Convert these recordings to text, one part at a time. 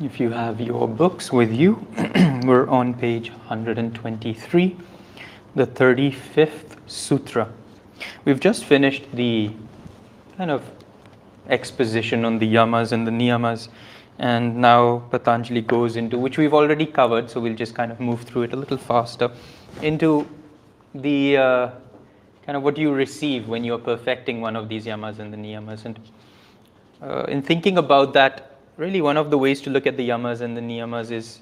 If you have your books with you, we're on page 123, the 35th Sutra. We've just finished the kind of exposition on the yamas and the niyamas, and now Patanjali goes into, which we've already covered, so we'll just kind of move through it a little faster, into the uh, kind of what you receive when you're perfecting one of these yamas and the niyamas. And uh, in thinking about that, really one of the ways to look at the yamas and the niyamas is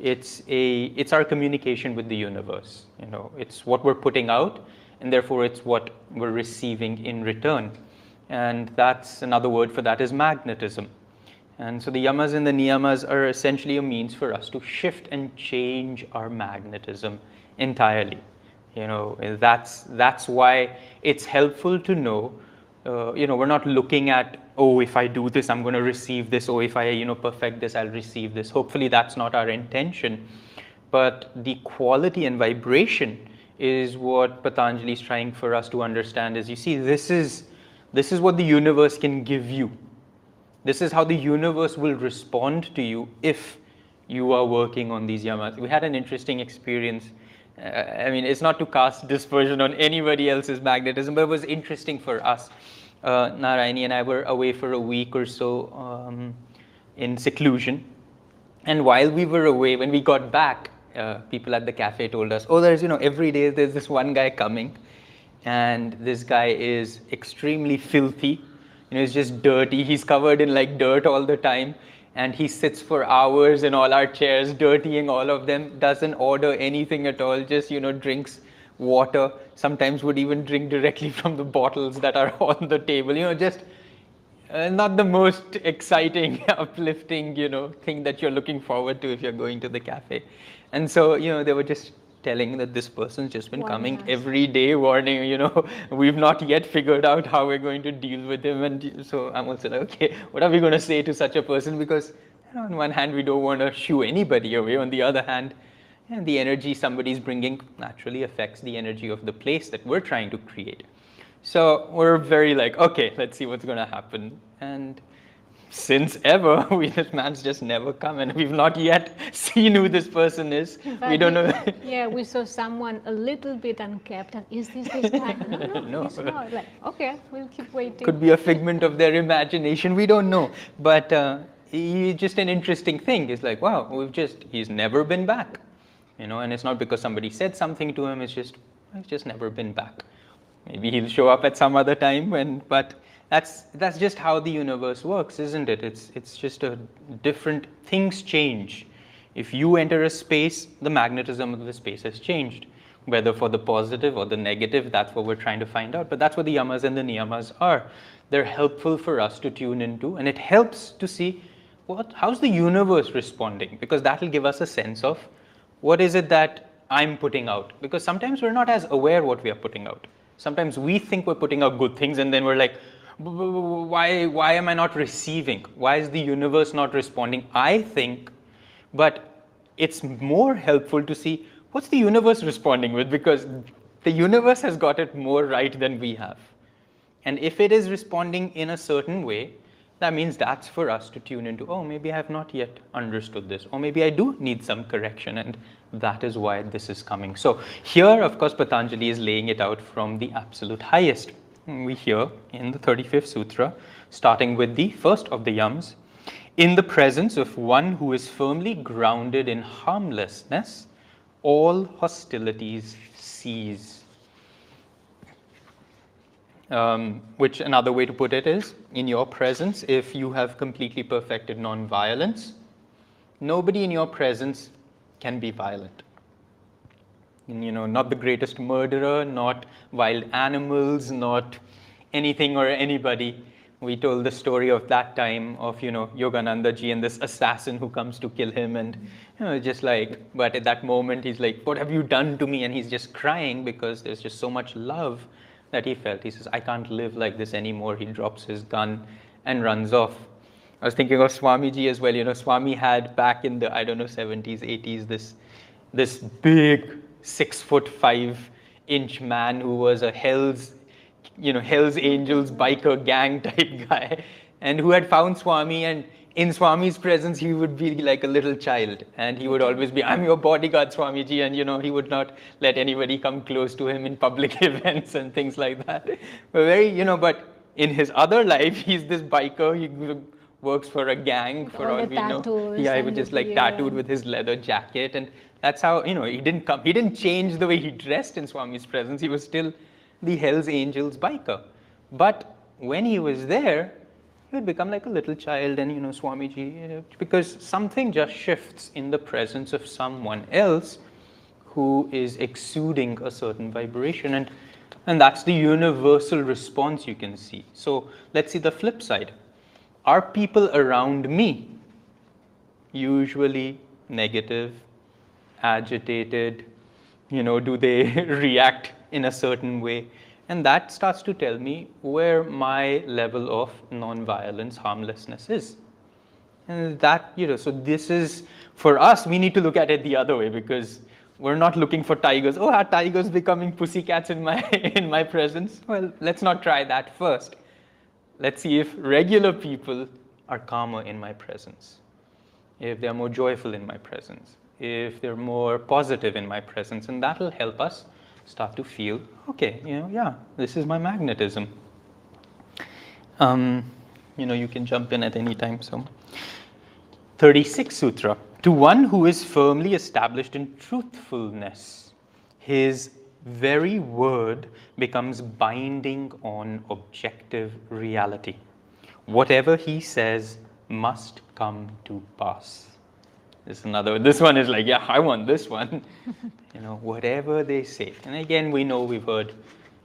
it's a it's our communication with the universe you know. It's what we're putting out and therefore it's what we're receiving in return. And that's another word for that is magnetism. And so the yamas and the niyamas are essentially a means for us to shift and change our magnetism entirely you know. That's that's why it's helpful to know uh, you know we're not looking at oh, if I do this, I'm going to receive this. Oh, if I, you know, perfect this, I'll receive this. Hopefully, that's not our intention. But the quality and vibration is what Patanjali is trying for us to understand. Is you see, this is this is what the universe can give you. This is how the universe will respond to you if you are working on these yamas. We had an interesting experience. Uh, I mean, it's not to cast dispersion on anybody else's magnetism, but it was interesting for us uh, Narayani and I were away for a week or so um, in seclusion. And while we were away, when we got back, uh, people at the cafe told us, oh, there's, you know, every day there's this one guy coming. And this guy is extremely filthy. You know, he's just dirty. He's covered in like dirt all the time. And he sits for hours in all our chairs, dirtying all of them, doesn't order anything at all, just, you know, drinks water, sometimes would even drink directly from the bottles that are on the table. You know, just uh, not the most exciting, uplifting, you know, thing that you're looking forward to if you're going to the cafe. And so, you know, they were just telling that this person's just been coming every day warning you know we've not yet figured out how we're going to deal with him and so i'm also like okay what are we going to say to such a person because you know, on one hand we don't want to shoo anybody away on the other hand and the energy somebody's bringing naturally affects the energy of the place that we're trying to create. So we're very like, okay, let's see what's going to happen. And since ever, we this man's just never come, and we've not yet seen who this person is. But we don't know. yeah, we saw someone a little bit unkept, and is this this guy? No, no, no. It's not. Like, okay, we'll keep waiting. Could be a figment of their imagination. We don't know, but uh, he, just an interesting thing. It's like, wow, we've just he's never been back you know, and it's not because somebody said something to him, it's just, he's just never been back. Maybe he'll show up at some other time when, but that's, that's just how the universe works, isn't it? It's, it's just a different, things change. If you enter a space, the magnetism of the space has changed. Whether for the positive or the negative, that's what we're trying to find out. But that's what the yamas and the niyamas are. They're helpful for us to tune into, and it helps to see what, how's the universe responding, because that'll give us a sense of what is it that I'm putting out? Because sometimes we're not as aware what we are putting out. Sometimes we think we're putting out good things and then we're like, why, why am I not receiving? Why is the universe not responding? I think, but it's more helpful to see what's the universe responding with because the universe has got it more right than we have. And if it is responding in a certain way, that means that's for us to tune into, oh, maybe I have not yet understood this, or maybe I do need some correction, and that is why this is coming. So, here, of course, Patanjali is laying it out from the absolute highest. We hear in the 35th Sutra, starting with the first of the yams, in the presence of one who is firmly grounded in harmlessness, all hostilities cease. Um, which another way to put it is in your presence, if you have completely perfected non-violence, nobody in your presence can be violent. You know, not the greatest murderer, not wild animals, not anything or anybody. We told the story of that time of, you know, Yogananda ji and this assassin who comes to kill him and, you know, just like, but at that moment he's like, what have you done to me? And he's just crying because there's just so much love that he felt. He says, I can't live like this anymore. He drops his gun and runs off. I was thinking of Swamiji as well. You know, Swami had back in the, I don't know, 70s, 80s, this, this big six foot five inch man who was a Hell's, you know, Hell's Angels biker gang type guy and who had found Swami and in Swami's presence, he would be like a little child, and he would always be, "I'm your bodyguard, Swamiji," and you know, he would not let anybody come close to him in public events and things like that. But very, you know, but in his other life, he's this biker. He works for a gang, for all all, we know. Yeah, he was just like tattooed with his leather jacket, and that's how you know he didn't come. He didn't change the way he dressed in Swami's presence. He was still the Hell's Angels biker. But when he was there, he would become like a little child, and you know, Swamiji, you because something just shifts in the presence of someone else who is exuding a certain vibration, and and that's the universal response you can see. So let's see the flip side. Are people around me usually negative, agitated? You know, do they react in a certain way? And that starts to tell me where my level of non-violence, harmlessness is. And that, you know, so this is, for us, we need to look at it the other way because we're not looking for tigers. Oh, are tigers becoming pussycats in my, in my presence? Well, let's not try that first. Let's see if regular people are calmer in my presence, if they're more joyful in my presence, if they're more positive in my presence, and that'll help us start to feel okay, you know, yeah, this is my magnetism. Um, you know, you can jump in at any time. So, 36 Sutra. To one who is firmly established in truthfulness, his very word becomes binding on objective reality. Whatever he says must come to pass. This is another. This one is like, yeah, I want this one. you know, whatever they say. And again, we know we've heard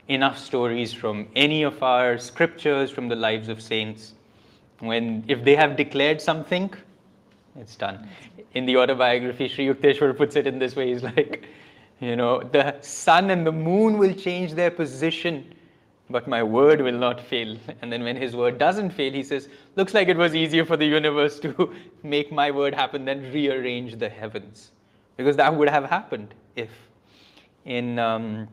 enough stories from any of our scriptures, from the lives of saints. When if they have declared something, it's done. In the autobiography, Sri Yukteswar puts it in this way. He's like, you know, the sun and the moon will change their position, but my word will not fail. And then when his word doesn't fail, he says, looks like it was easier for the universe to make my word happen than rearrange the heavens. Because that would have happened if in, um,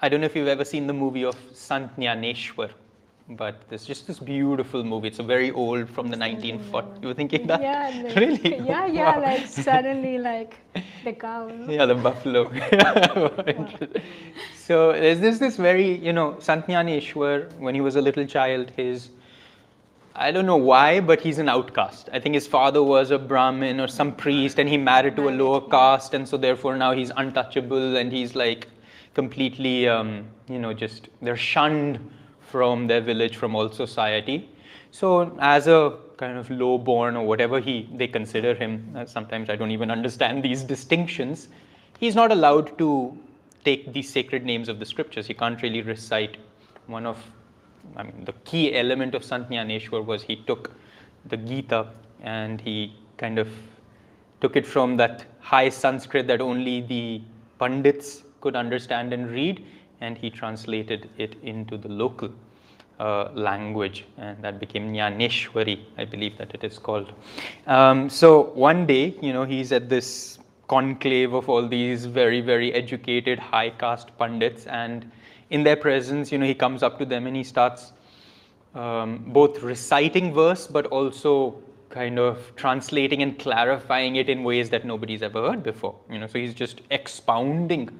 I don't know if you've ever seen the movie of Sant Jnaneshwar, but there's just this beautiful movie. It's a very old from the 1940s. You were thinking that? Yeah, like, really? Yeah, yeah, Wow. like suddenly, like the cow. Yeah, the buffalo. so there's this this very, you know, Sant Jnaneshwar, when he was a little child, his I don't know why, but he's an outcast. I think his father was a Brahmin or some priest, and he married to a lower caste, and so therefore now he's untouchable, and he's like completely, um, you know, just they're shunned from their village, from all society. So as a kind of low-born or whatever he they consider him, uh, sometimes I don't even understand these distinctions. He's not allowed to take the sacred names of the scriptures. He can't really recite one of I mean, the key element of Sant was he took the Gita and he kind of took it from that high Sanskrit that only the Pandits could understand and read, and he translated it into the local uh, language, and that became Jnaneshwari, I believe that it is called. Um, so one day, you know, he's at this conclave of all these very, very educated, high caste pundits, and in their presence, you know, he comes up to them and he starts um, both reciting verse but also kind of translating and clarifying it in ways that nobody's ever heard before. You know, so he's just expounding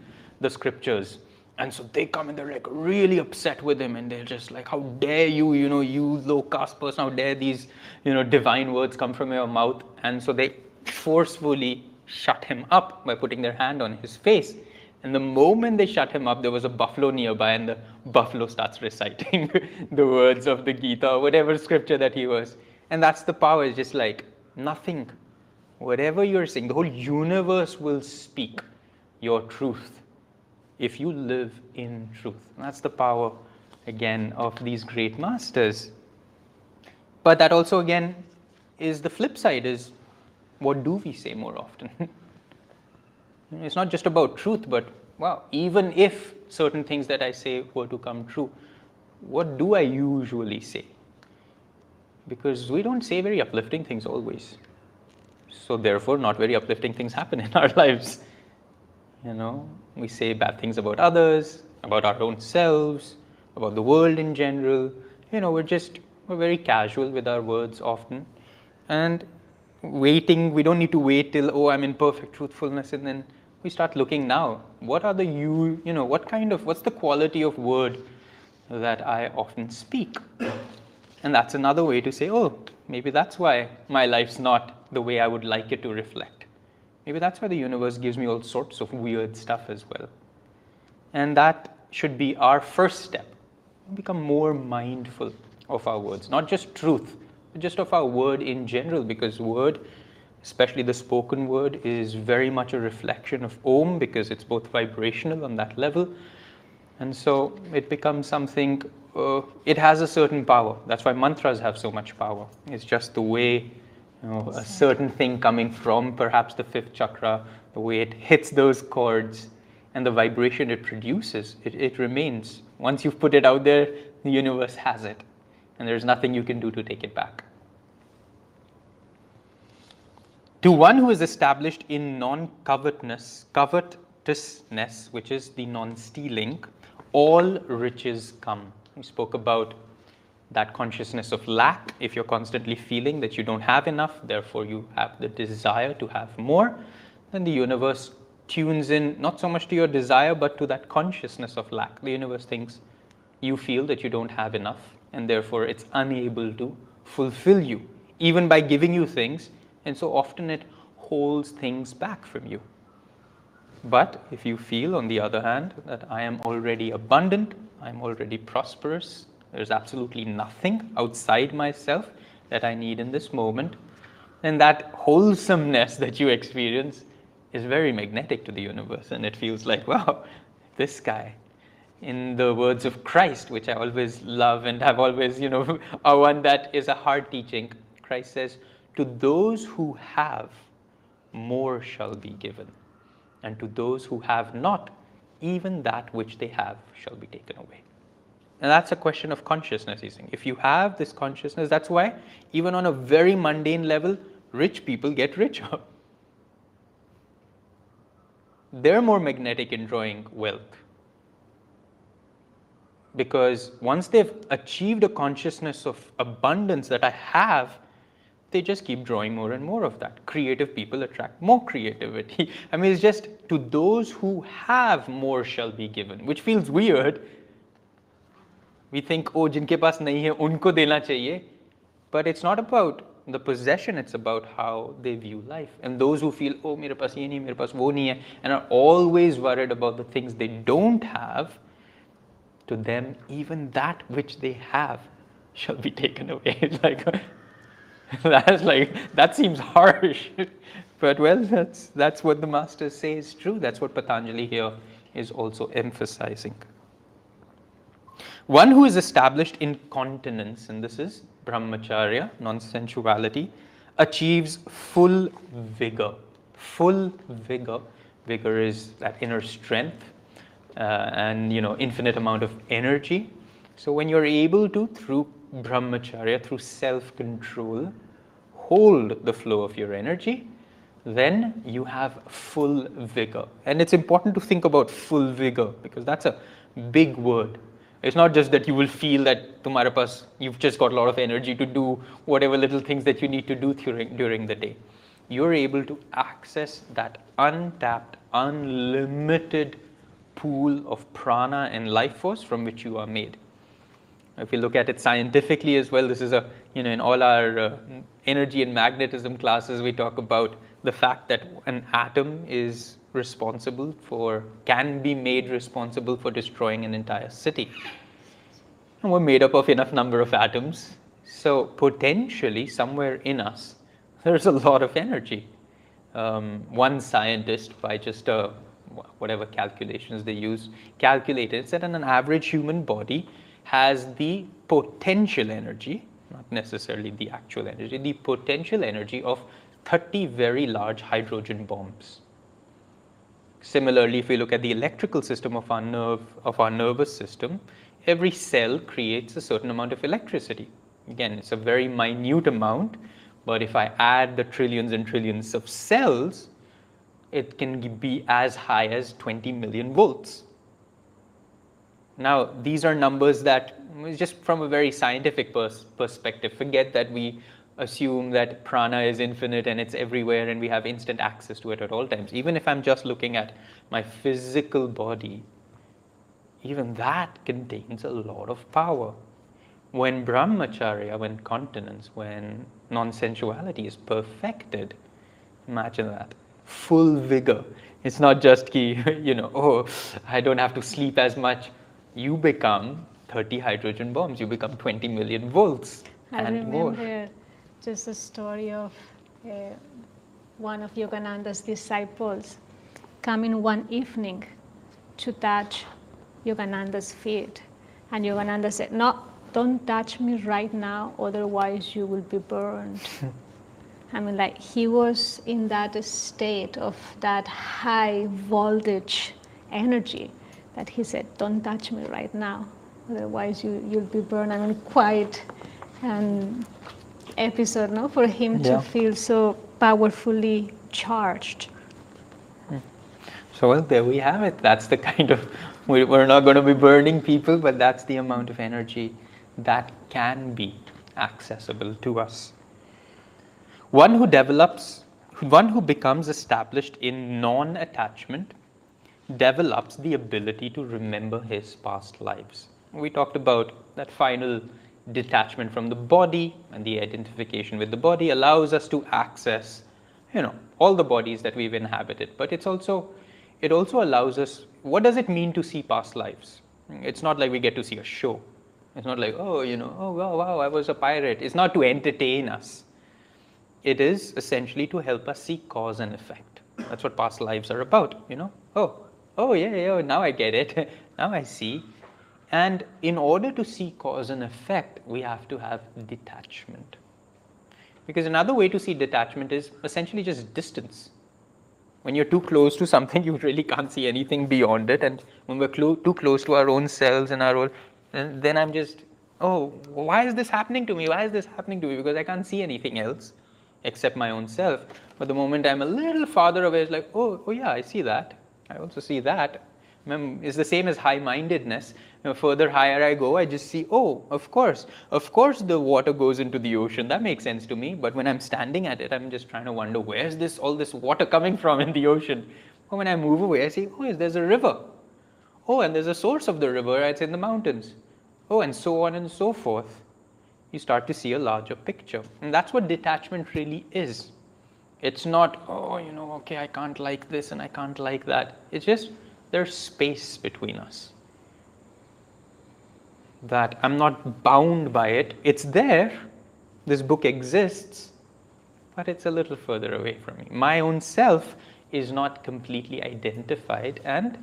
the scriptures. And so they come and they're like really upset with him and they're just like, How dare you, you know, you low caste person, how dare these, you know, divine words come from your mouth? And so they forcefully shut him up by putting their hand on his face. And the moment they shut him up, there was a buffalo nearby, and the buffalo starts reciting the words of the Gita or whatever scripture that he was. And that's the power, it's just like nothing. Whatever you're saying, the whole universe will speak your truth if you live in truth. And that's the power, again, of these great masters. But that also, again, is the flip side is what do we say more often? It's not just about truth, but wow, even if certain things that I say were to come true, what do I usually say? Because we don't say very uplifting things always. So therefore, not very uplifting things happen in our lives. You know, we say bad things about others, about our own selves, about the world in general. You know, we're just we're very casual with our words often. And waiting, we don't need to wait till, oh, I'm in perfect truthfulness, and then we start looking now. What are the you, you know, what kind of, what's the quality of word that I often speak? And that's another way to say, oh, maybe that's why my life's not the way I would like it to reflect. Maybe that's why the universe gives me all sorts of weird stuff as well. And that should be our first step. Become more mindful of our words, not just truth, but just of our word in general, because word, especially the spoken word, is very much a reflection of Om because it's both vibrational on that level. And so it becomes something, uh, it has a certain power. That's why mantras have so much power. It's just the way you know, a certain thing coming from perhaps the fifth chakra, the way it hits those chords and the vibration it produces, it, it remains. Once you've put it out there, the universe has it, and there's nothing you can do to take it back. To one who is established in non covetousness, covetousness, which is the non stealing, all riches come. We spoke about that consciousness of lack. If you're constantly feeling that you don't have enough, therefore you have the desire to have more, then the universe tunes in not so much to your desire but to that consciousness of lack. The universe thinks you feel that you don't have enough and therefore it's unable to fulfill you, even by giving you things, and so often it holds things back from you. But if you feel, on the other hand, that I am already abundant, I'm already prosperous, there's absolutely nothing outside myself that I need in this moment, And that wholesomeness that you experience is very magnetic to the universe. And it feels like, wow, this guy, in the words of Christ, which I always love and have always, you know, are one that is a hard teaching. Christ says, To those who have, more shall be given. And to those who have not, even that which they have shall be taken away. And that's a question of consciousness, he's saying. If you have this consciousness, that's why, even on a very mundane level, rich people get richer. They're more magnetic in drawing wealth. Because once they've achieved a consciousness of abundance that I have, they just keep drawing more and more of that. Creative people attract more creativity. I mean, it's just to those who have more shall be given, which feels weird we think oh jinke paas nahi hai unko dena chahiye but it's not about the possession it's about how they view life. And those who feel oh mere paas ye nahi mere paas wo nahi hai and are always worried about the things they don't have to them even that which they have shall be taken away. Like that's like that seems harsh. But well that's that's what the master says true. That's what patanjali here is also emphasizing one who is established in continence, and this is brahmacharya, non sensuality, achieves full vigor. Full vigor. Vigor is that inner strength uh, and you know infinite amount of energy. So when you're able to, through brahmacharya, through self-control, hold the flow of your energy, then you have full vigor. And it's important to think about full vigor because that's a big word. It's not just that you will feel that pass you've just got a lot of energy to do whatever little things that you need to do during, during the day. You're able to access that untapped, unlimited pool of prana and life force from which you are made. If you look at it scientifically as well, this is a, you know, in all our uh, energy and magnetism classes, we talk about the fact that an atom is responsible for, can be made responsible for destroying an entire city. And we're made up of enough number of atoms, so potentially somewhere in us, there's a lot of energy. Um, one scientist, by just uh, whatever calculations they use, calculated that an average human body has the potential energy, not necessarily the actual energy, the potential energy of 30 very large hydrogen bombs. Similarly, if we look at the electrical system of our nerve of our nervous system, every cell creates a certain amount of electricity. Again, it's a very minute amount, but if I add the trillions and trillions of cells, it can be as high as 20 million volts. Now, these are numbers that, just from a very scientific pers- perspective, forget that we assume that prana is infinite and it's everywhere and we have instant access to it at all times. Even if I'm just looking at my physical body, even that contains a lot of power. When brahmacharya, when continence, when non sensuality is perfected, imagine that full vigor. It's not just ki, you know, oh, I don't have to sleep as much. You become 30 hydrogen bombs, you become 20 million volts I and remember more. Just a story of uh, one of Yogananda's disciples coming one evening to touch Yogananda's feet. And Yogananda said, No, don't touch me right now, otherwise you will be burned. I mean, like he was in that state of that high voltage energy that he said, Don't touch me right now, otherwise you, you'll be burned. I mean, quite an episode no, for him Yeah. to feel so powerfully charged. Hmm. So, well, there we have it. That's the kind of, we- we're not going to be burning people, but that's the amount of energy that can be accessible to us. One who develops, one who becomes established in non attachment develops the ability to remember his past lives. We talked about that final detachment from the body and the identification with the body allows us to access you know all the bodies that we've inhabited but it's also it also allows us what does it mean to see past lives it's not like we get to see a show it's not like oh you know oh wow wow i was a pirate it's not to entertain us it is essentially to help us see cause and effect. That's what past lives are about, you know. Oh, oh yeah, yeah, now I get it. now I see. And in order to see cause and effect, we have to have detachment. Because another way to see detachment is essentially just distance. When you're too close to something, you really can't see anything beyond it. And when we're clo- too close to our own selves and our own, then, I'm just, oh, why is this happening to me? Why is this happening to me? Because I can't see anything else except my own self. But the moment I'm a little farther away, it's like, oh, oh yeah, I see that. I also see that. It's the same as high-mindedness. The further higher I go, I just see, oh, of course, of course the water goes into the ocean. That makes sense to me. But when I'm standing at it, I'm just trying to wonder, where's this all this water coming from in the ocean? But when I move away, I see, oh, there's a river. Oh, and there's a source of the river, it's in the mountains. Oh, and so on and so forth you start to see a larger picture. And that's what detachment really is. It's not, oh, you know, okay, I can't like this and I can't like that. It's just there's space between us. That I'm not bound by it. It's there. This book exists, but it's a little further away from me. My own self is not completely identified and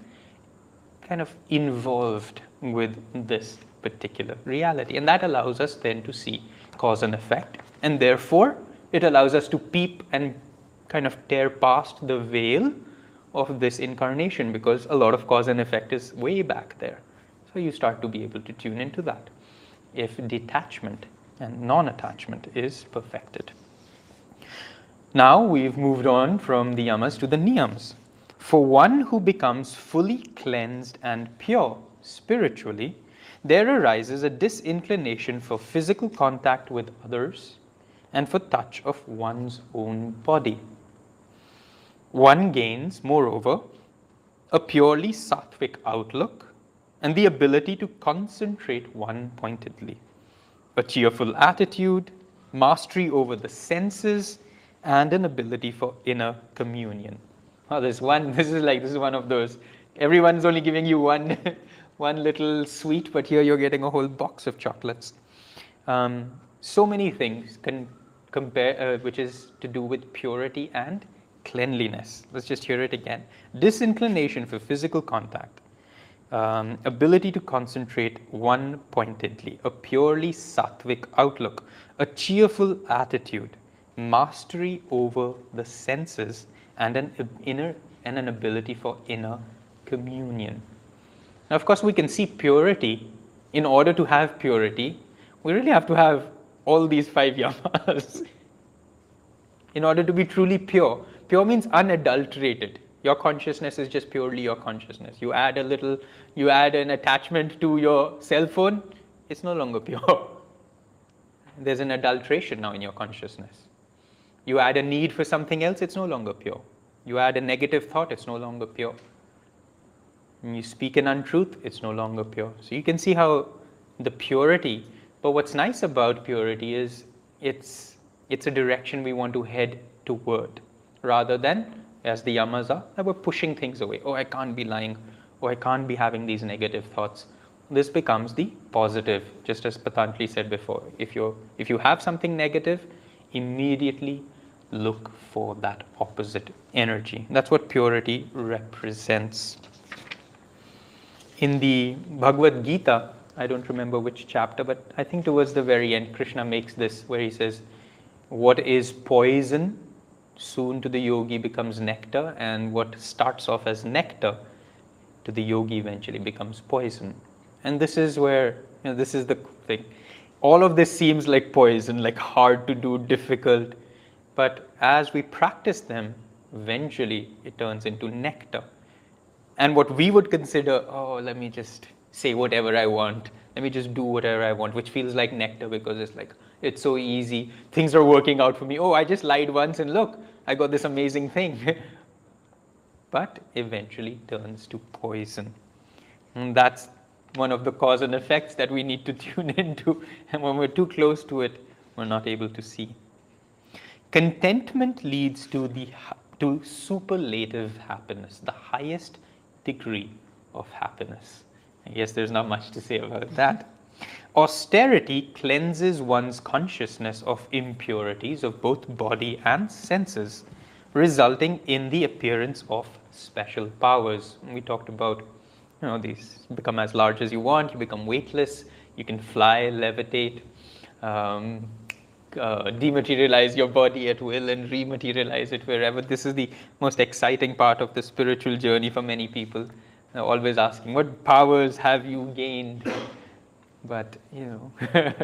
kind of involved with this particular reality. And that allows us then to see cause and effect. And therefore, it allows us to peep and kind of tear past the veil of this incarnation because a lot of cause and effect is way back there. So you start to be able to tune into that if detachment and non attachment is perfected. Now we've moved on from the yamas to the niyams. For one who becomes fully cleansed and pure spiritually, there arises a disinclination for physical contact with others and for touch of one's own body. One gains, moreover, a purely sattvic outlook and the ability to concentrate one pointedly, a cheerful attitude, mastery over the senses, and an ability for inner communion. Oh, there's one, this is like, this is one of those. Everyone's only giving you one, one little sweet, but here you're getting a whole box of chocolates. Um, so many things can compare, uh, which is to do with purity and cleanliness. Let's just hear it again. Disinclination for physical contact, um, ability to concentrate one pointedly, a purely sattvic outlook, a cheerful attitude, mastery over the senses, and an inner and an ability for inner communion. Now, of course, we can see purity. In order to have purity, we really have to have all these five yamas. in order to be truly pure, pure means unadulterated. Your consciousness is just purely your consciousness. You add a little, you add an attachment to your cell phone, it's no longer pure. there's an adulteration now in your consciousness. You add a need for something else, it's no longer pure. You add a negative thought, it's no longer pure. When you speak an untruth, it's no longer pure. So you can see how the purity, but what's nice about purity is it's it's a direction we want to head toward rather than as the yamas are that we're pushing things away. Oh, I can't be lying. Oh, I can't be having these negative thoughts. This becomes the positive, just as Patanjali said before. If you if you have something negative, immediately look for that opposite energy. That's what purity represents. In the Bhagavad Gita, I don't remember which chapter, but I think towards the very end, Krishna makes this where he says, What is poison soon to the yogi becomes nectar, and what starts off as nectar to the yogi eventually becomes poison. And this is where, you know, this is the thing. All of this seems like poison, like hard to do, difficult. But as we practice them, eventually it turns into nectar. And what we would consider, oh, let me just say whatever I want, let me just do whatever I want, which feels like nectar because it's like, it's so easy. Things are working out for me. Oh, I just lied once and look, I got this amazing thing. but eventually turns to poison. And that's one of the cause and effects that we need to tune into. And when we're too close to it, we're not able to see. Contentment leads to the to superlative happiness, the highest degree of happiness. I guess there's not much to say about that. Austerity cleanses one's consciousness of impurities of both body and senses, resulting in the appearance of special powers. We talked about, you know, these become as large as you want, you become weightless, you can fly, levitate, um, uh, dematerialize your body at will and rematerialize it wherever. This is the most exciting part of the spiritual journey for many people. They're always asking, What powers have you gained? But, you know,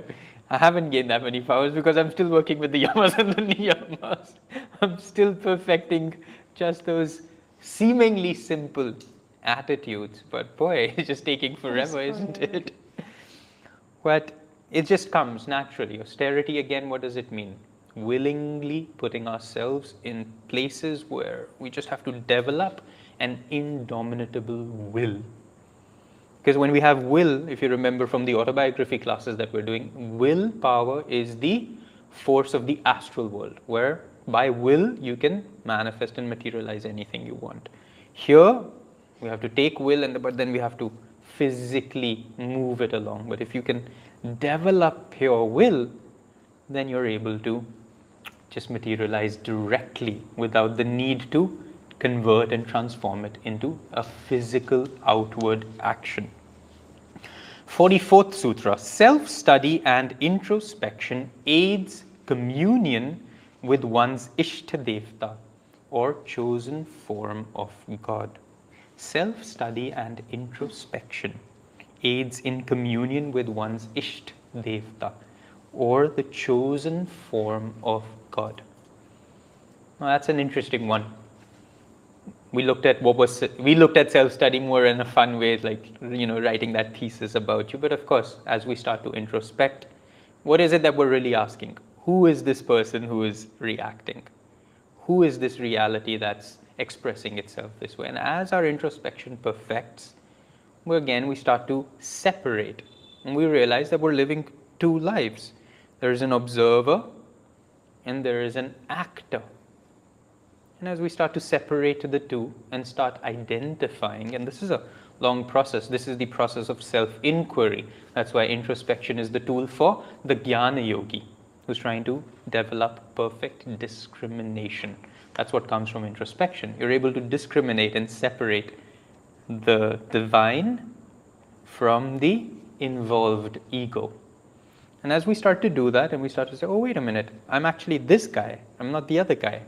I haven't gained that many powers because I'm still working with the yamas and the niyamas. I'm still perfecting just those seemingly simple attitudes. But boy, it's just taking forever, isn't it? But it just comes naturally. Austerity, again, what does it mean? Willingly putting ourselves in places where we just have to develop an indomitable will. Because when we have will, if you remember from the autobiography classes that we're doing, will power is the force of the astral world, where by will you can manifest and materialize anything you want. Here, we have to take will, and but then we have to physically move it along. But if you can develop your will, then you're able to just materialize directly without the need to convert and transform it into a physical outward action. 44th Sutra Self study and introspection aids communion with one's Ishtadevta or chosen form of God. Self study and introspection aids in communion with one's Isht Devta or the chosen form of God. Now that's an interesting one. We looked at what was we looked at self-study more in a fun way, like you know, writing that thesis about you. But of course, as we start to introspect, what is it that we're really asking? Who is this person who is reacting? Who is this reality that's expressing itself this way? And as our introspection perfects, we again we start to separate and we realize that we're living two lives there is an observer and there is an actor and as we start to separate the two and start identifying and this is a long process this is the process of self inquiry that's why introspection is the tool for the jnana yogi who's trying to develop perfect discrimination. That's what comes from introspection. You're able to discriminate and separate the divine from the involved ego. And as we start to do that and we start to say, oh, wait a minute, I'm actually this guy, I'm not the other guy.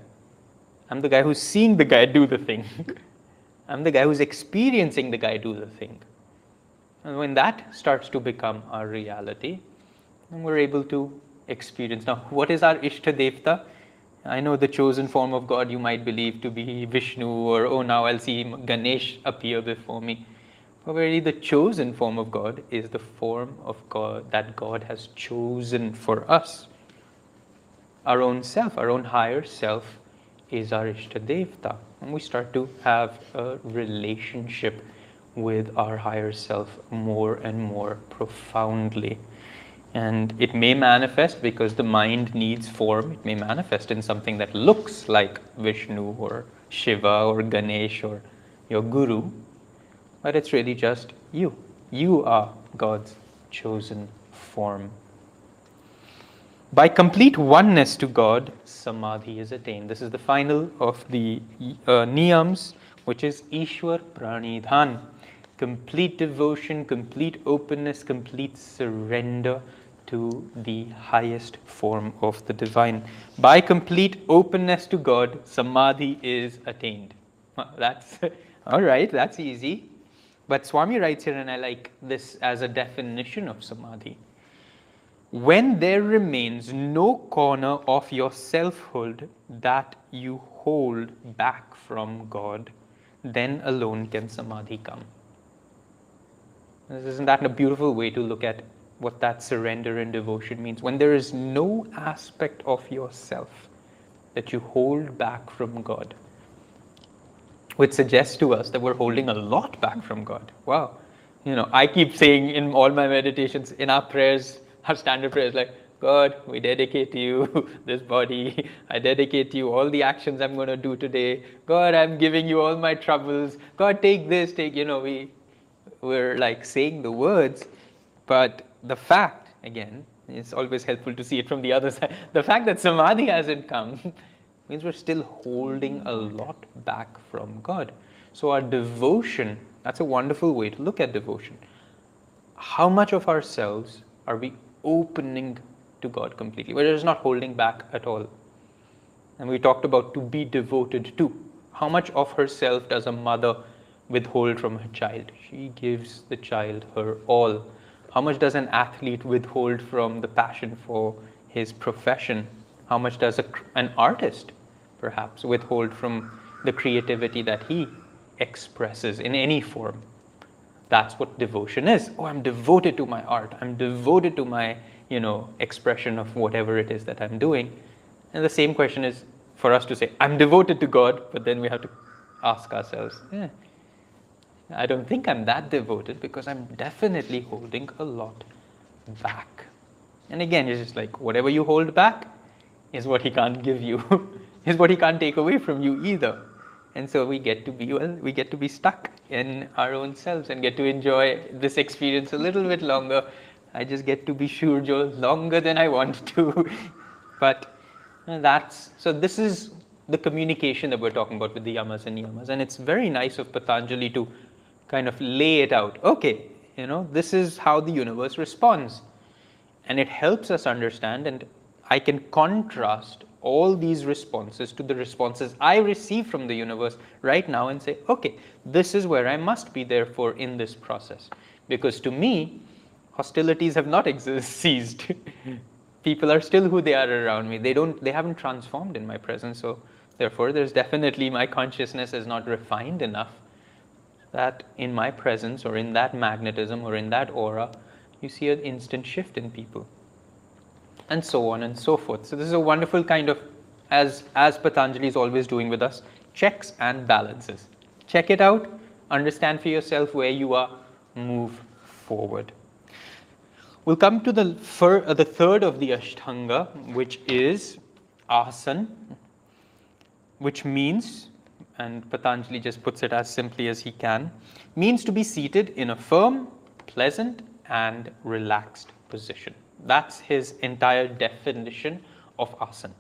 I'm the guy who's seeing the guy do the thing. I'm the guy who's experiencing the guy do the thing. And when that starts to become our reality, then we're able to experience. Now, what is our Ishta Devta? I know the chosen form of God you might believe to be Vishnu, or oh, now I'll see Ganesh appear before me. But really, the chosen form of God is the form of God that God has chosen for us. Our own self, our own higher self, is our Ishtadevta. And we start to have a relationship with our higher self more and more profoundly. And it may manifest because the mind needs form, it may manifest in something that looks like Vishnu or Shiva or Ganesh or your guru, but it's really just you. You are God's chosen form. By complete oneness to God, samadhi is attained. This is the final of the uh, niyams, which is Ishwar Pranidhan. Complete devotion, complete openness, complete surrender to the highest form of the divine. By complete openness to God, samadhi is attained. That's all right, that's easy. But Swami writes here, and I like this as a definition of samadhi. When there remains no corner of your selfhood that you hold back from God, then alone can samadhi come. Isn't that a beautiful way to look at what that surrender and devotion means? When there is no aspect of yourself that you hold back from God, which suggests to us that we're holding a lot back from God. Wow. You know, I keep saying in all my meditations, in our prayers, our standard prayers, like, God, we dedicate to you this body. I dedicate to you all the actions I'm going to do today. God, I'm giving you all my troubles. God, take this, take, you know, we, we're like saying the words, but the fact, again, it's always helpful to see it from the other side. The fact that samadhi hasn't come means we're still holding a lot back from God. So, our devotion, that's a wonderful way to look at devotion. How much of ourselves are we opening to God completely? where there's not holding back at all. And we talked about to be devoted to. How much of herself does a mother withhold from her child? She gives the child her all. How much does an athlete withhold from the passion for his profession? How much does a, an artist perhaps withhold from the creativity that he expresses in any form. That's what devotion is. Oh, I'm devoted to my art. I'm devoted to my, you know, expression of whatever it is that I'm doing. And the same question is for us to say, I'm devoted to God, but then we have to ask ourselves, eh, I don't think I'm that devoted because I'm definitely holding a lot back. And again, it's just like whatever you hold back is what He can't give you. is what he can't take away from you either. And so we get to be well, we get to be stuck in our own selves and get to enjoy this experience a little bit longer. I just get to be sure Joe longer than I want to. but that's so this is the communication that we're talking about with the yamas and niyamas. And it's very nice of Patanjali to kind of lay it out. Okay, you know, this is how the universe responds. And it helps us understand, and I can contrast all these responses to the responses I receive from the universe right now and say, okay, this is where I must be therefore in this process. Because to me, hostilities have not exist, ceased. People are still who they are around me. They don't they haven't transformed in my presence. So therefore there's definitely my consciousness is not refined enough that in my presence or in that magnetism or in that aura, you see an instant shift in people and so on and so forth. So this is a wonderful kind of, as, as Patanjali is always doing with us, checks and balances. Check it out, understand for yourself where you are, move forward. We'll come to the, fir- uh, the third of the Ashtanga, which is asan, which means, and Patanjali just puts it as simply as he can, means to be seated in a firm, pleasant, and relaxed position. That's his entire definition of asana.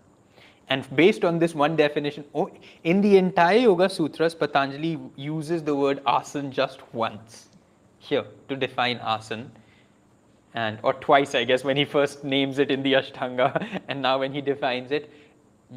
And based on this one definition, oh, in the entire Yoga Sutras, Patanjali uses the word asana just once here to define asana. And, or twice, I guess, when he first names it in the Ashtanga, and now when he defines it.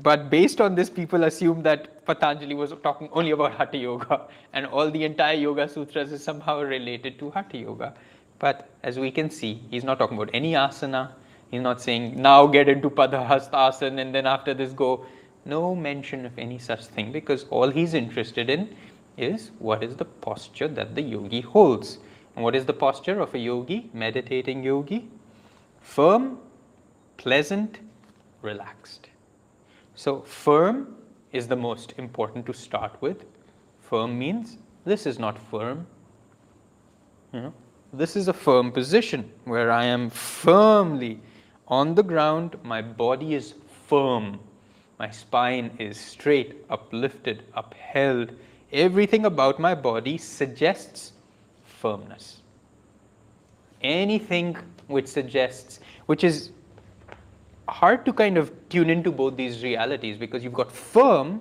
But based on this, people assume that Patanjali was talking only about Hatha Yoga, and all the entire Yoga Sutras is somehow related to Hatha Yoga. But as we can see, he's not talking about any asana. He's not saying now get into Padahastasana and then after this go. No mention of any such thing because all he's interested in is what is the posture that the yogi holds. And what is the posture of a yogi, meditating yogi? Firm, pleasant, relaxed. So, firm is the most important to start with. Firm means this is not firm. You know, this is a firm position where I am firmly on the ground, my body is firm, my spine is straight, uplifted, upheld. Everything about my body suggests firmness. Anything which suggests, which is hard to kind of tune into both these realities because you've got firm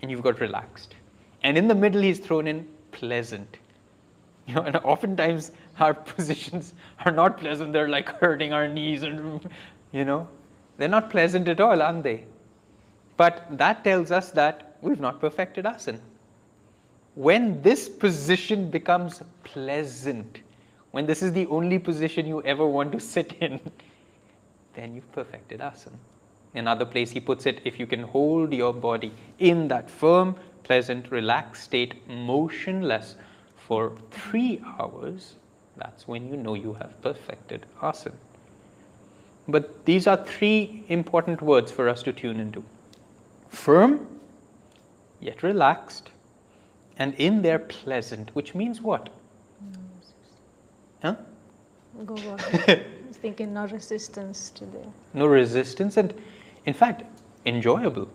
and you've got relaxed. And in the middle, he's thrown in pleasant. You know, and oftentimes our positions are not pleasant. They're like hurting our knees and, you know, they're not pleasant at all, aren't they? But that tells us that we've not perfected asana. When this position becomes pleasant, when this is the only position you ever want to sit in, then you've perfected asana. Another place he puts it, if you can hold your body in that firm, pleasant, relaxed state, motionless for three hours, that's when you know you have perfected asana. But these are three important words for us to tune into firm, yet relaxed, and in there pleasant, which means what? Huh? Go, go ahead. I was thinking no resistance to the. No resistance, and in fact, enjoyable.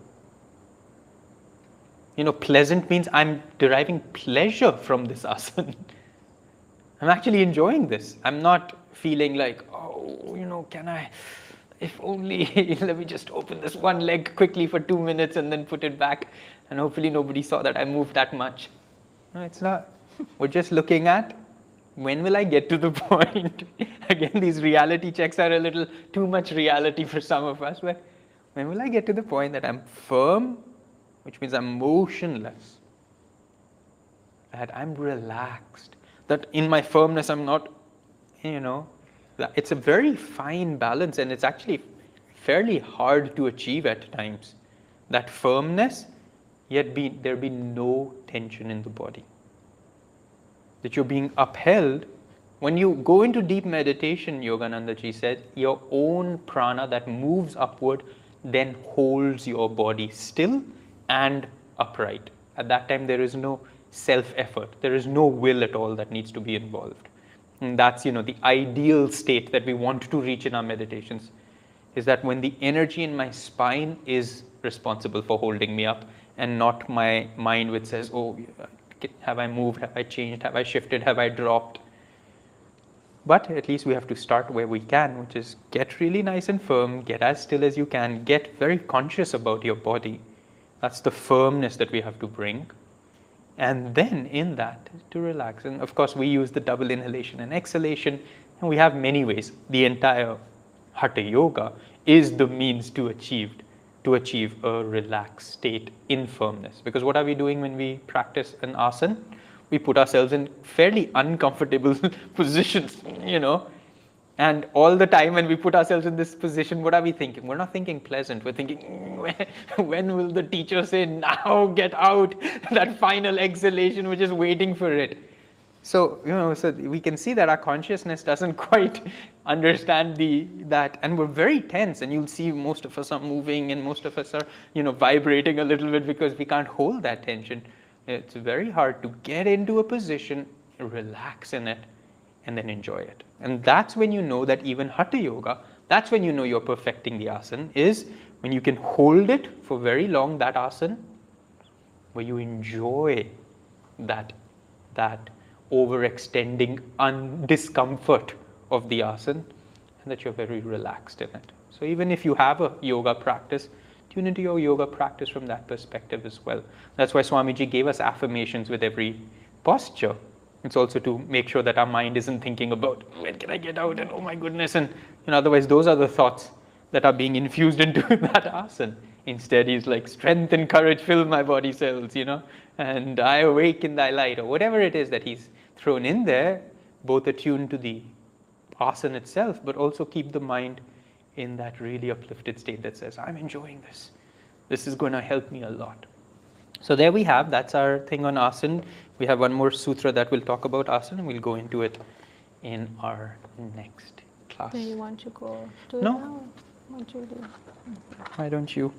You know, pleasant means I'm deriving pleasure from this asana. I'm actually enjoying this. I'm not feeling like, oh, you know, can I, if only, let me just open this one leg quickly for two minutes and then put it back. And hopefully nobody saw that I moved that much. No, it's not. We're just looking at when will I get to the point? Again, these reality checks are a little too much reality for some of us, but when will I get to the point that I'm firm, which means I'm motionless, that I'm relaxed, that in my firmness I'm not, you know, that it's a very fine balance and it's actually fairly hard to achieve at times. That firmness, yet be, there be no tension in the body. That you're being upheld. When you go into deep meditation, Yoganandaji said, your own prana that moves upward then holds your body still and upright. At that time, there is no self effort. There is no will at all that needs to be involved. And that's you know the ideal state that we want to reach in our meditations is that when the energy in my spine is responsible for holding me up and not my mind which says oh have i moved have i changed have i shifted have i dropped but at least we have to start where we can which is get really nice and firm get as still as you can get very conscious about your body that's the firmness that we have to bring and then in that to relax. And of course, we use the double inhalation and exhalation, and we have many ways. The entire Hatha Yoga is the means to achieve to achieve a relaxed state in firmness. Because what are we doing when we practice an asana? We put ourselves in fairly uncomfortable positions, you know, and all the time when we put ourselves in this position, what are we thinking? We're not thinking pleasant. We're thinking, mm, when, when will the teacher say, now get out? that final exhalation, which is waiting for it. So, you know, so we can see that our consciousness doesn't quite understand the that, and we're very tense. And you'll see most of us are moving, and most of us are, you know, vibrating a little bit because we can't hold that tension. It's very hard to get into a position, relax in it, and then enjoy it. And that's when you know that even Hatha Yoga, that's when you know you're perfecting the asana, is when you can hold it for very long, that asana, where you enjoy that, that overextending un- discomfort of the asana, and that you're very relaxed in it. So even if you have a yoga practice, tune into your yoga practice from that perspective as well. That's why Swamiji gave us affirmations with every posture it's also to make sure that our mind isn't thinking about when can I get out and oh my goodness and you know otherwise those are the thoughts that are being infused into that asana. Instead, he's like strength and courage fill my body cells, you know, and I awake in thy light or whatever it is that he's thrown in there, both attuned to the asana itself, but also keep the mind in that really uplifted state that says, I'm enjoying this. This is going to help me a lot. So there we have, that's our thing on asana. We have one more sutra that we'll talk about asana, and we'll go into it in our next class. Do you want to go to No. it now? What do you do? Why don't you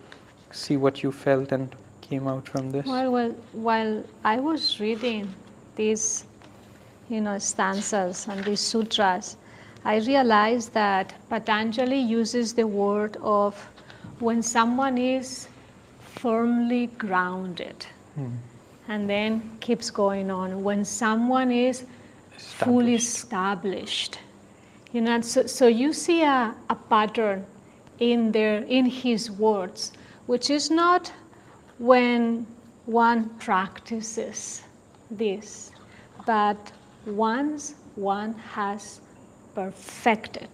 see what you felt and came out from this? Well, well, while I was reading these, you know, stanzas and these sutras, I realized that Patanjali uses the word of when someone is firmly grounded, Hmm. and then keeps going on. When someone is fully established, you know, so, so you see a, a pattern in there in his words, which is not when one practices this, but once one has perfected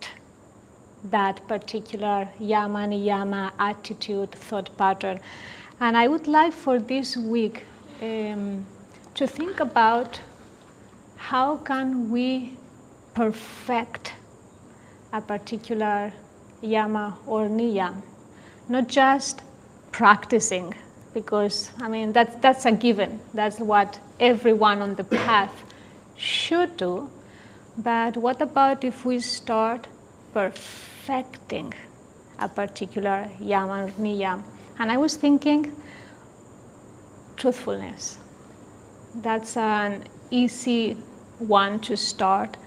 that particular yama niyama attitude, thought pattern. And I would like for this week um, to think about how can we perfect a particular yama or niyam, not just practicing, because I mean that's that's a given. That's what everyone on the path should do. But what about if we start perfecting a particular yama or niyam? And I was thinking truthfulness. That's an easy one to start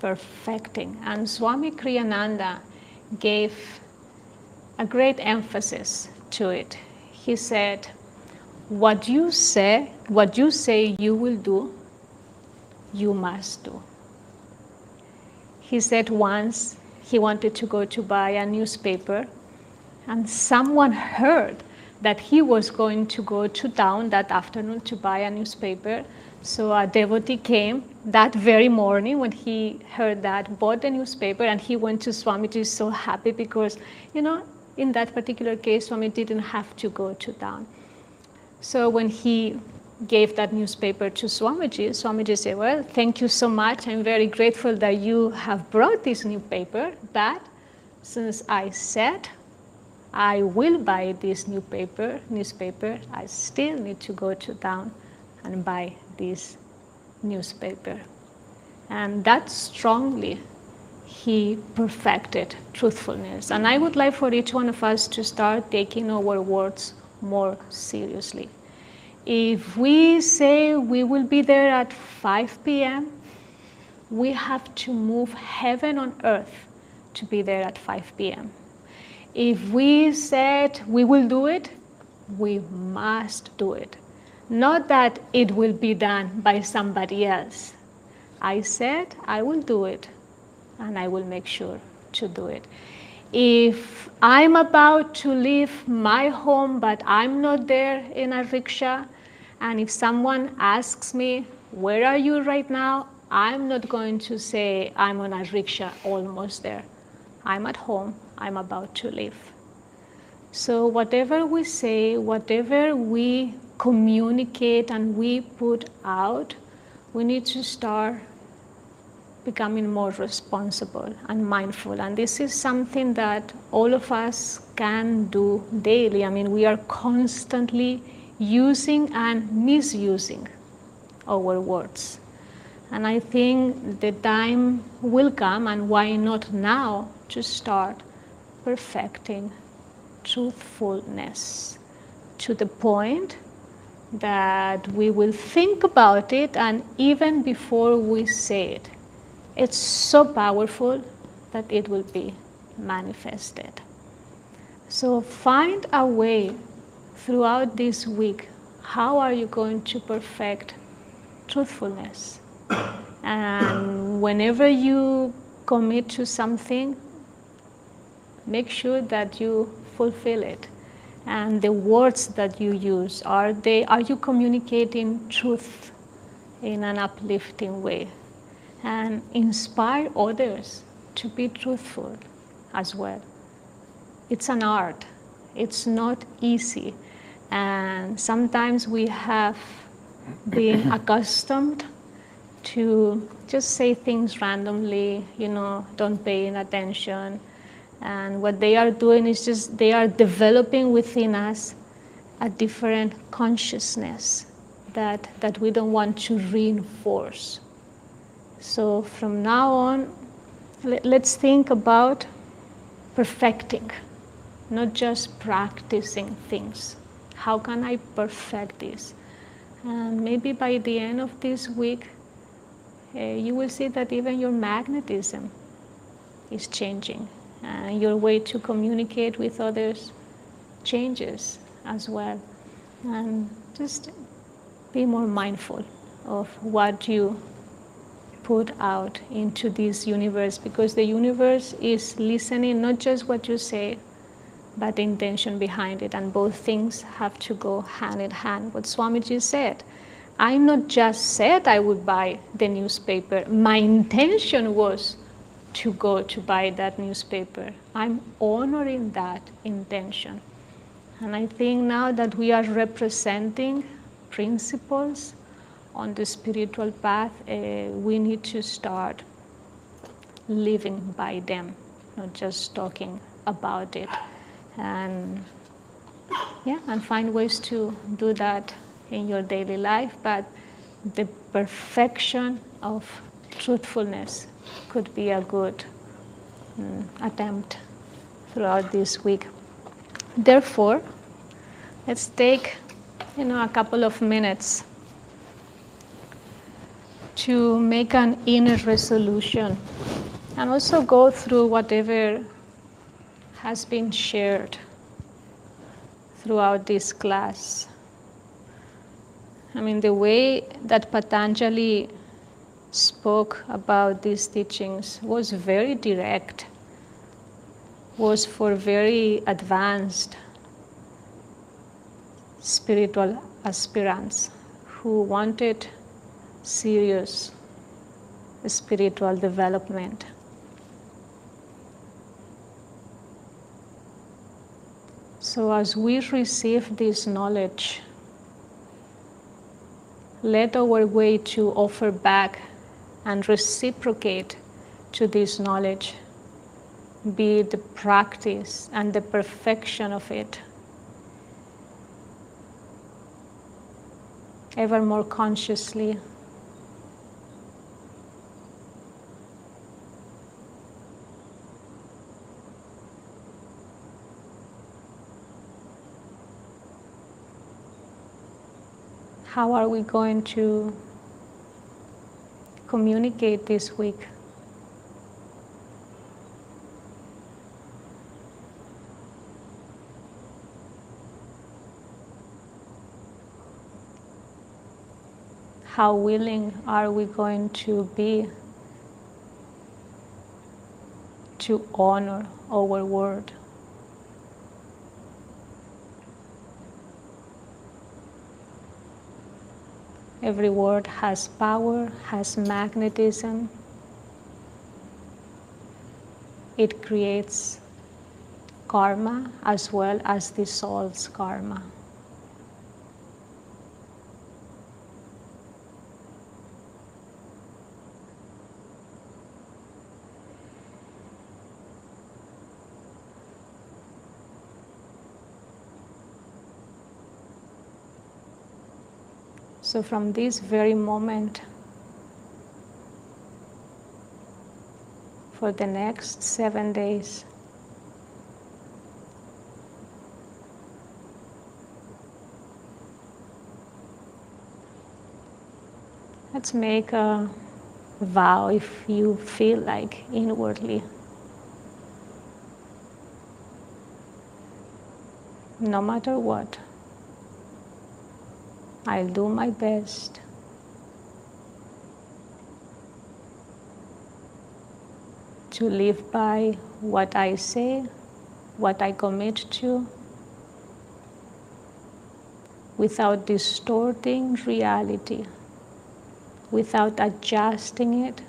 perfecting. And Swami Kriyananda gave a great emphasis to it. He said, What you say, what you say you will do, you must do. He said once he wanted to go to buy a newspaper, and someone heard that he was going to go to town that afternoon to buy a newspaper. So a devotee came that very morning when he heard that, bought the newspaper, and he went to Swamiji so happy because, you know, in that particular case, Swami didn't have to go to town. So when he gave that newspaper to Swamiji, Swamiji said, Well, thank you so much. I'm very grateful that you have brought this new paper, but since I said I will buy this new paper, newspaper, I still need to go to town and buy this newspaper. And that strongly he perfected truthfulness. And I would like for each one of us to start taking our words more seriously. If we say we will be there at 5 p.m., we have to move heaven on earth to be there at 5 p.m. If we said we will do it, we must do it. Not that it will be done by somebody else. I said I will do it, and I will make sure to do it. If I'm about to leave my home, but I'm not there in a rickshaw, and if someone asks me, Where are you right now? I'm not going to say, I'm on a rickshaw almost there. I'm at home, I'm about to leave. So, whatever we say, whatever we communicate and we put out, we need to start becoming more responsible and mindful. And this is something that all of us can do daily. I mean, we are constantly using and misusing our words. And I think the time will come, and why not now, to start perfecting truthfulness to the point that we will think about it, and even before we say it, it's so powerful that it will be manifested. So find a way throughout this week how are you going to perfect truthfulness? And whenever you commit to something, make sure that you fulfill it. And the words that you use are they are you communicating truth in an uplifting way? And inspire others to be truthful as well. It's an art. It's not easy. And sometimes we have been accustomed to just say things randomly, you know, don't pay attention. And what they are doing is just they are developing within us a different consciousness that, that we don't want to reinforce. So from now on, let, let's think about perfecting, not just practicing things. How can I perfect this? And maybe by the end of this week, uh, you will see that even your magnetism is changing and your way to communicate with others changes as well. And just be more mindful of what you put out into this universe because the universe is listening not just what you say but the intention behind it and both things have to go hand in hand. What swamiji said i not just said i would buy the newspaper. My intention was to go to buy that newspaper. I'm honoring that intention. And i think now that we are representing principles on the spiritual path, uh, we need to start living by them, not just talking about it. And yeah, and find ways to do that in your daily life. But the perfection of truthfulness could be a good um, attempt throughout this week. Therefore, let's take you know a couple of minutes to make an inner resolution and also go through whatever has been shared throughout this class. I mean, the way that Patanjali spoke about these teachings was very direct, was for very advanced spiritual aspirants who wanted serious spiritual development. So, as we receive this knowledge, let our way to offer back and reciprocate to this knowledge be the practice and the perfection of it. Ever more consciously how are we going to communicate this week? How willing are we going to be to honor our word? Every word has power, has magnetism. It creates karma as well as dissolves karma. So, from this very moment, for the next seven days, let's make a vow if you feel like inwardly. No matter what. I'll do my best. To live by what I say, what I commit to, without distorting reality, without adjusting it.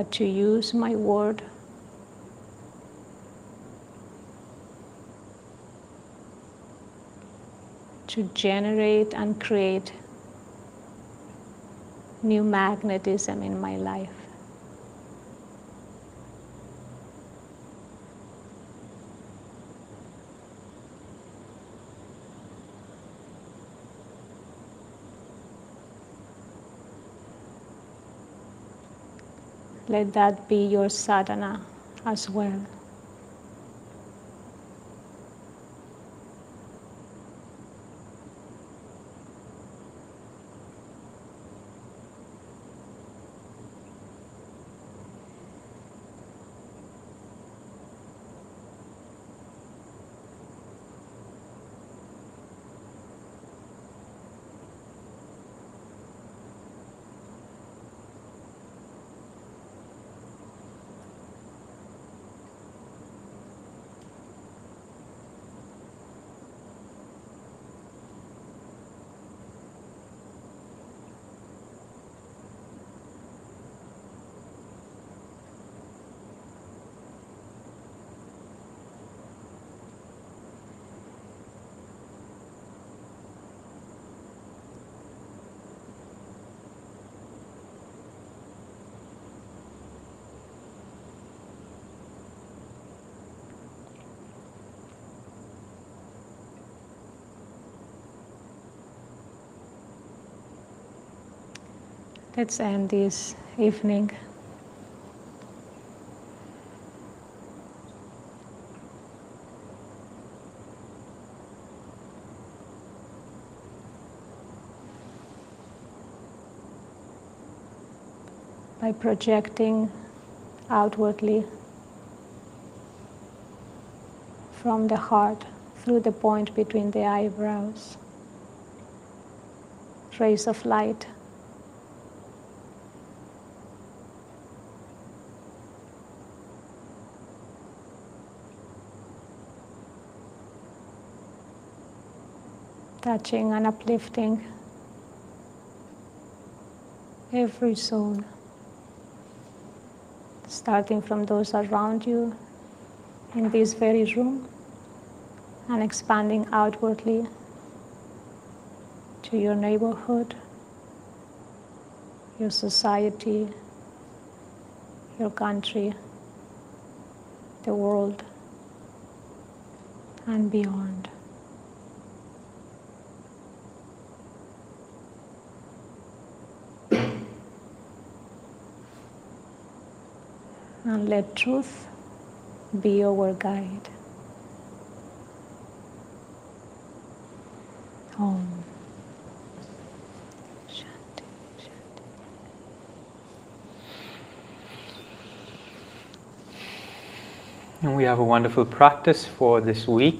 but to use my word to generate and create new magnetism in my life. Let that be your sadhana as well. Let's end this evening. By projecting outwardly from the heart through the point between the eyebrows, rays of light. Touching and uplifting every soul, starting from those around you in this very room and expanding outwardly to your neighborhood, your society, your country, the world, and beyond. And let truth be our guide. Om. And we have a wonderful practice for this week.